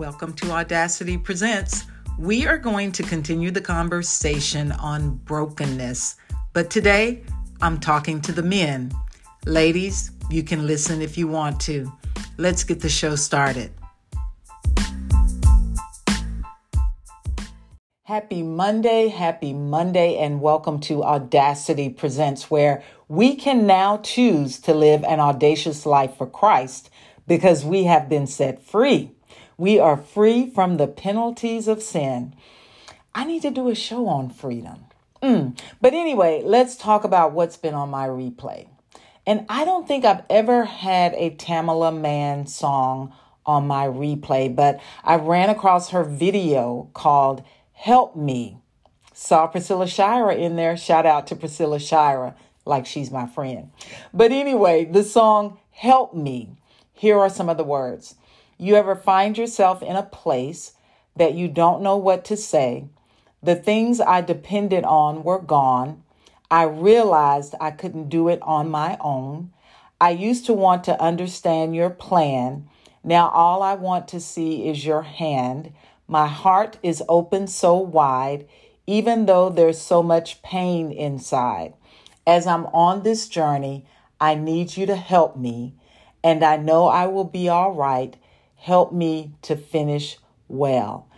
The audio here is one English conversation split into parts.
Welcome to Audacity Presents. We are going to continue the conversation on brokenness, but today I'm talking to the men. Ladies, you can listen if you want to. Let's get the show started. Happy Monday, happy Monday, and welcome to Audacity Presents, where we can now choose to live an audacious life for Christ because we have been set free. We are free from the penalties of sin. I need to do a show on freedom. Mm. But anyway, let's talk about what's been on my replay. And I don't think I've ever had a Tamela Mann song on my replay, but I ran across her video called Help Me. Saw Priscilla Shirer in there. Shout out to Priscilla Shirer, like she's my friend. But anyway, the song Help Me. Here are some of the words. You ever find yourself in a place that you don't know what to say? The things I depended on were gone. I realized I couldn't do it on my own. I used to want to understand your plan. Now all I want to see is your hand. My heart is open so wide, even though there's so much pain inside. As I'm on this journey, I need you to help me, and I know I will be all right. Help me to finish well.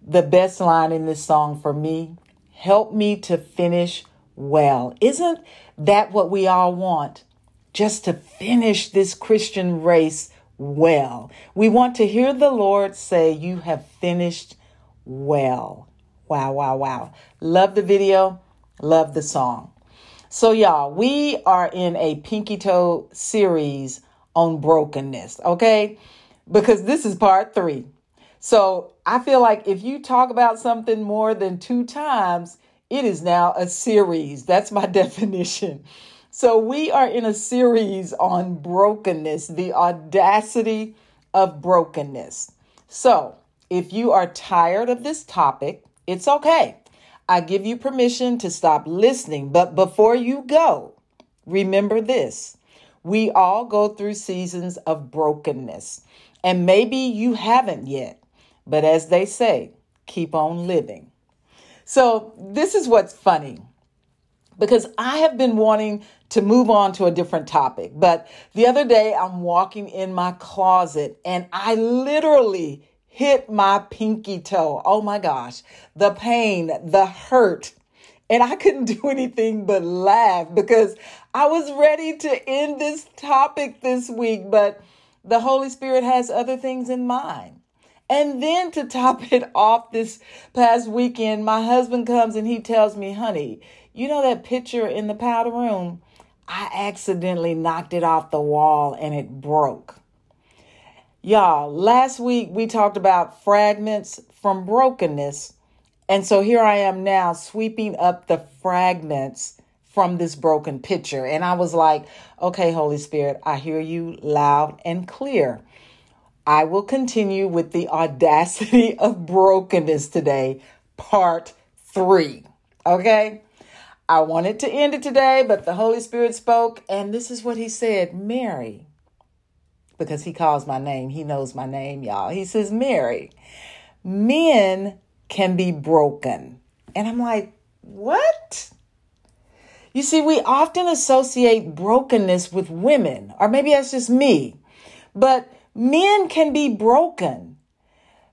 The best line in this song for me help me to finish well. Isn't that what we all want? Just to finish this Christian race well. We want to hear the Lord say, You have finished well. Wow, wow, wow. Love the video, love the song. So, y'all, we are in a Pinky Toe series on brokenness, okay? Because this is part three. So, I feel like if you talk about something more than two times, it is now a series. That's my definition. So, we are in a series on brokenness, the audacity of brokenness. So, if you are tired of this topic, it's okay. I give you permission to stop listening. But before you go, remember this we all go through seasons of brokenness. And maybe you haven't yet. But as they say, keep on living. So, this is what's funny because I have been wanting to move on to a different topic. But the other day, I'm walking in my closet and I literally hit my pinky toe. Oh my gosh, the pain, the hurt. And I couldn't do anything but laugh because I was ready to end this topic this week, but the Holy Spirit has other things in mind. And then to top it off this past weekend, my husband comes and he tells me, honey, you know that picture in the powder room? I accidentally knocked it off the wall and it broke. Y'all, last week we talked about fragments from brokenness. And so here I am now sweeping up the fragments from this broken picture. And I was like, okay, Holy Spirit, I hear you loud and clear. I will continue with the audacity of brokenness today, part three. Okay? I wanted to end it today, but the Holy Spirit spoke, and this is what he said Mary, because he calls my name, he knows my name, y'all. He says, Mary, men can be broken. And I'm like, what? You see, we often associate brokenness with women, or maybe that's just me, but men can be broken.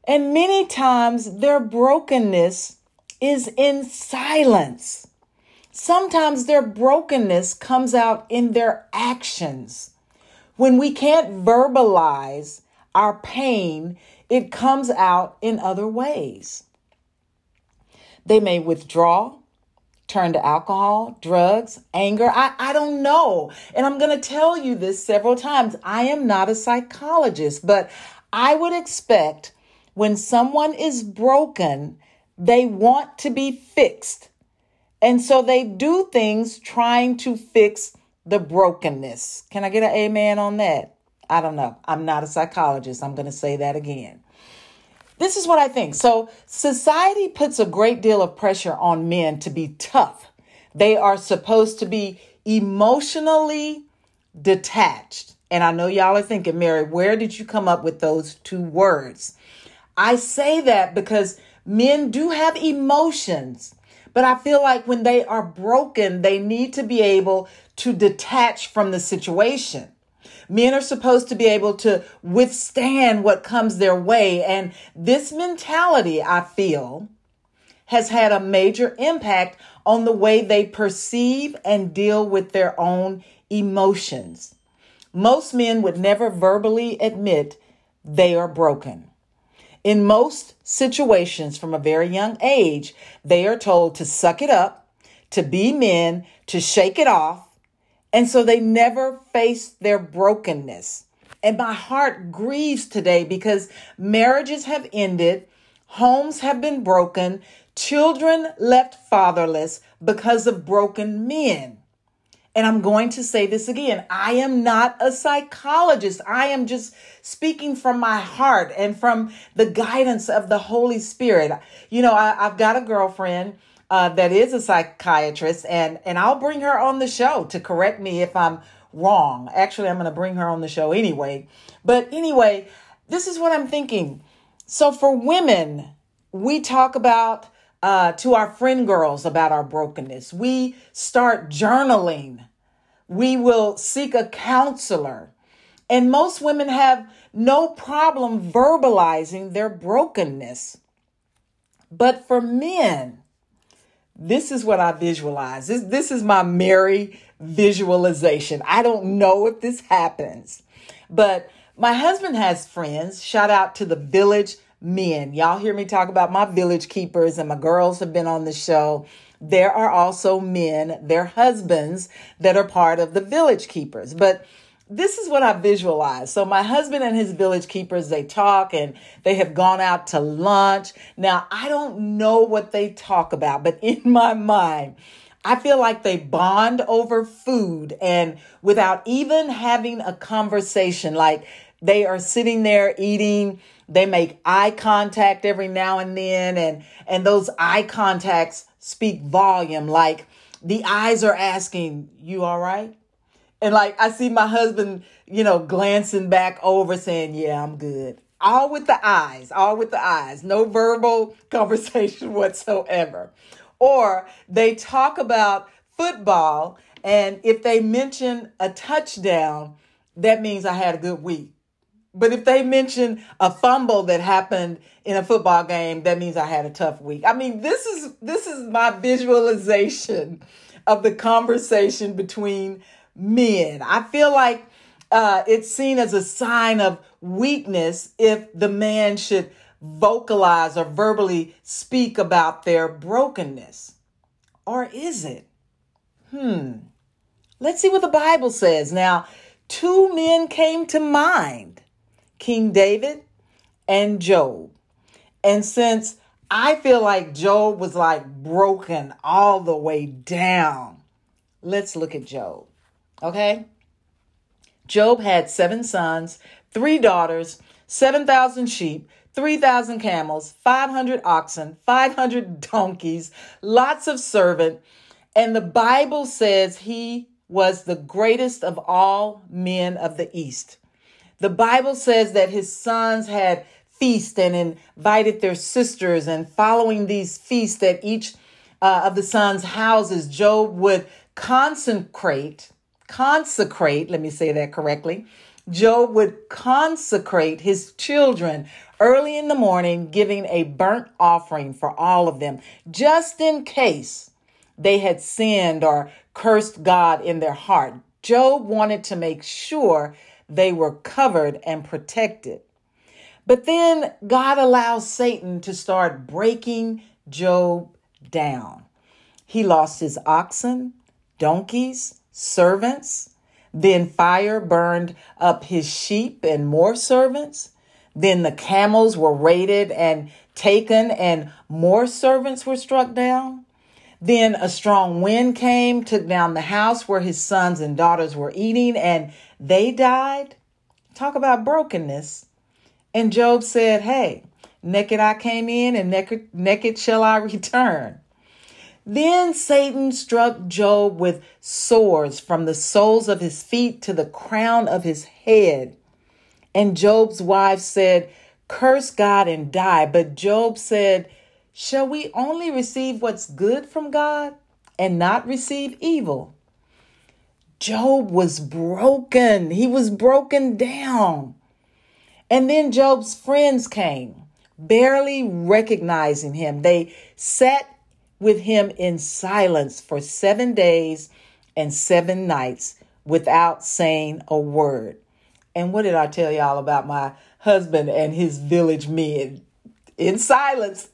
And many times their brokenness is in silence. Sometimes their brokenness comes out in their actions. When we can't verbalize our pain, it comes out in other ways. They may withdraw, turn to alcohol, drugs, anger. I, I don't know. And I'm going to tell you this several times. I am not a psychologist, but I would expect when someone is broken, they want to be fixed. And so they do things trying to fix the brokenness. Can I get an amen on that? I don't know. I'm not a psychologist. I'm going to say that again. This is what I think. So, society puts a great deal of pressure on men to be tough. They are supposed to be emotionally detached. And I know y'all are thinking, Mary, where did you come up with those two words? I say that because men do have emotions, but I feel like when they are broken, they need to be able to detach from the situation. Men are supposed to be able to withstand what comes their way. And this mentality, I feel, has had a major impact on the way they perceive and deal with their own emotions. Most men would never verbally admit they are broken. In most situations from a very young age, they are told to suck it up, to be men, to shake it off, and so they never face their brokenness. And my heart grieves today because marriages have ended, homes have been broken, children left fatherless because of broken men. And I'm going to say this again. I am not a psychologist. I am just speaking from my heart and from the guidance of the Holy Spirit. You know, I, have got a girlfriend uh, that is a psychiatrist, and, and I'll bring her on the show to correct me if I'm wrong. Actually, I'm going to bring her on the show anyway. But anyway, this is what I'm thinking. So for women, we talk about uh, to our friend girls about our brokenness. We start journaling. We will seek a counselor. And most women have no problem verbalizing their brokenness. But for men, this is what I visualize. This, this is my Mary visualization. I don't know if this happens, but my husband has friends. Shout out to the Village men. Y'all hear me talk about my village keepers, and my girls have been on the show. There are also men, their husbands, that are part of the village keepers. But this is what I visualize. So my husband and his village keepers, they talk and they have gone out to lunch. Now, I don't know what they talk about, but in my mind, I feel like they bond over food and without even having a conversation, like they are sitting there eating they make eye contact every now and then and and those eye contacts speak volume like the eyes are asking you all right and like i see my husband you know glancing back over saying yeah i'm good. All with the eyes all with the eyes. No verbal conversation whatsoever. Or they talk about football and if they mention a touchdown that means i had a good week. But if they mention a fumble that happened in a football game, that means I had a tough week. I mean, this is this is my visualization of the conversation between men. I feel like uh, it's seen as a sign of weakness if the man should vocalize or verbally speak about their brokenness. Or is it? Hmm. Let's see what the Bible says. Now, two men came to mind King David and Job. And since I feel like Job was like broken all the way down, let's look at Job. Okay? Job had seven sons, three daughters, 7,000 sheep, 3,000 camels, 500 oxen, 500 donkeys, lots of servant. And the Bible says he was the greatest of all men of the East. The Bible says that his sons had feast and invited their sisters, and following these feasts at each uh, of the sons' houses, Job would consecrate, consecrate, let me say that correctly. Job would consecrate his children early in the morning, giving a burnt offering for all of them, just in case they had sinned or cursed God in their heart. Job wanted to make sure they were covered and protected. But then God allows Satan to start breaking Job down. He lost his oxen, donkeys, servants. Then fire burned up his sheep and more servants. Then the camels were raided and taken, and more servants were struck down. Then a strong wind came, took down the house where his sons and daughters were eating, and they died. Talk about brokenness. And Job said, Hey, naked I came in, and naked, naked shall I return. Then Satan struck Job with swords from the soles of his feet to the crown of his head. And Job's wife said, curse God and die. But Job said, Shall we only receive what's good from God and not receive evil? Job was broken. He was broken down. And then Job's friends came, barely recognizing him. They sat with him in silence for seven days and seven nights without saying a word. And what did I tell y'all about my husband and his village men? In silence.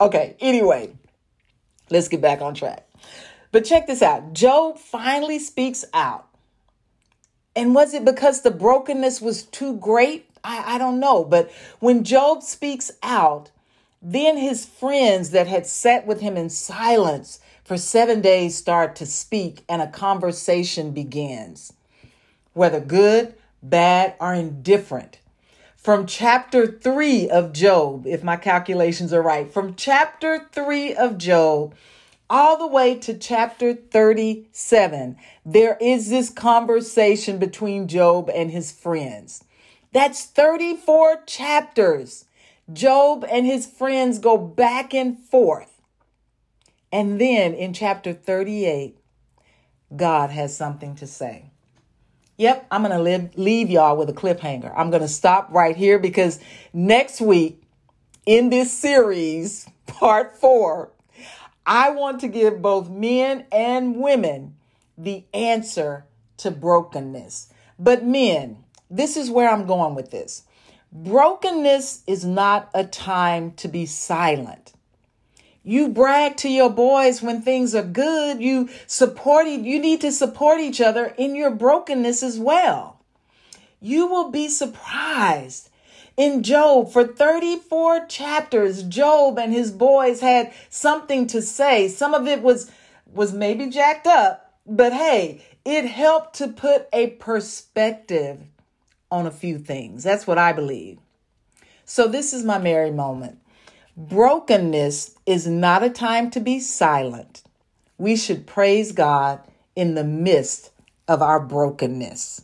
Okay, anyway, let's get back on track. But check this out Job finally speaks out. And was it because the brokenness was too great? I, I don't know. But when Job speaks out, then his friends that had sat with him in silence for seven days start to speak, and a conversation begins, whether good, bad, or indifferent. From chapter 3 of Job, if my calculations are right, from chapter 3 of Job all the way to chapter 37, there is this conversation between Job and his friends. That's 34 chapters. Job and his friends go back and forth. And then in chapter 38, God has something to say. Yep, I'm going to leave y'all with a cliffhanger. I'm going to stop right here because next week in this series, part four, I want to give both men and women the answer to brokenness. But men, this is where I'm going with this. Brokenness is not a time to be silent. You brag to your boys when things are good. You support you need to support each other in your brokenness as well. You will be surprised. In Job, for 34 chapters, Job and his boys had something to say. Some of it was was maybe jacked up, but hey, it helped to put a perspective on a few things. That's what I believe. So, this is my Mary moment. Brokenness is not a time to be silent. We should praise God in the midst of our brokenness.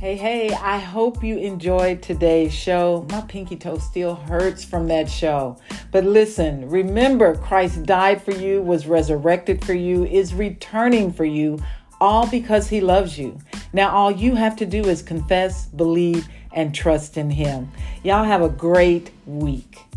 Hey, hey, I hope you enjoyed today's show. My pinky toe still hurts from that show. But listen, remember, Christ died for you, was resurrected for you, is returning for you, all because he loves you. Now, all you have to do is confess, believe, and trust in him. Y'all have a great week.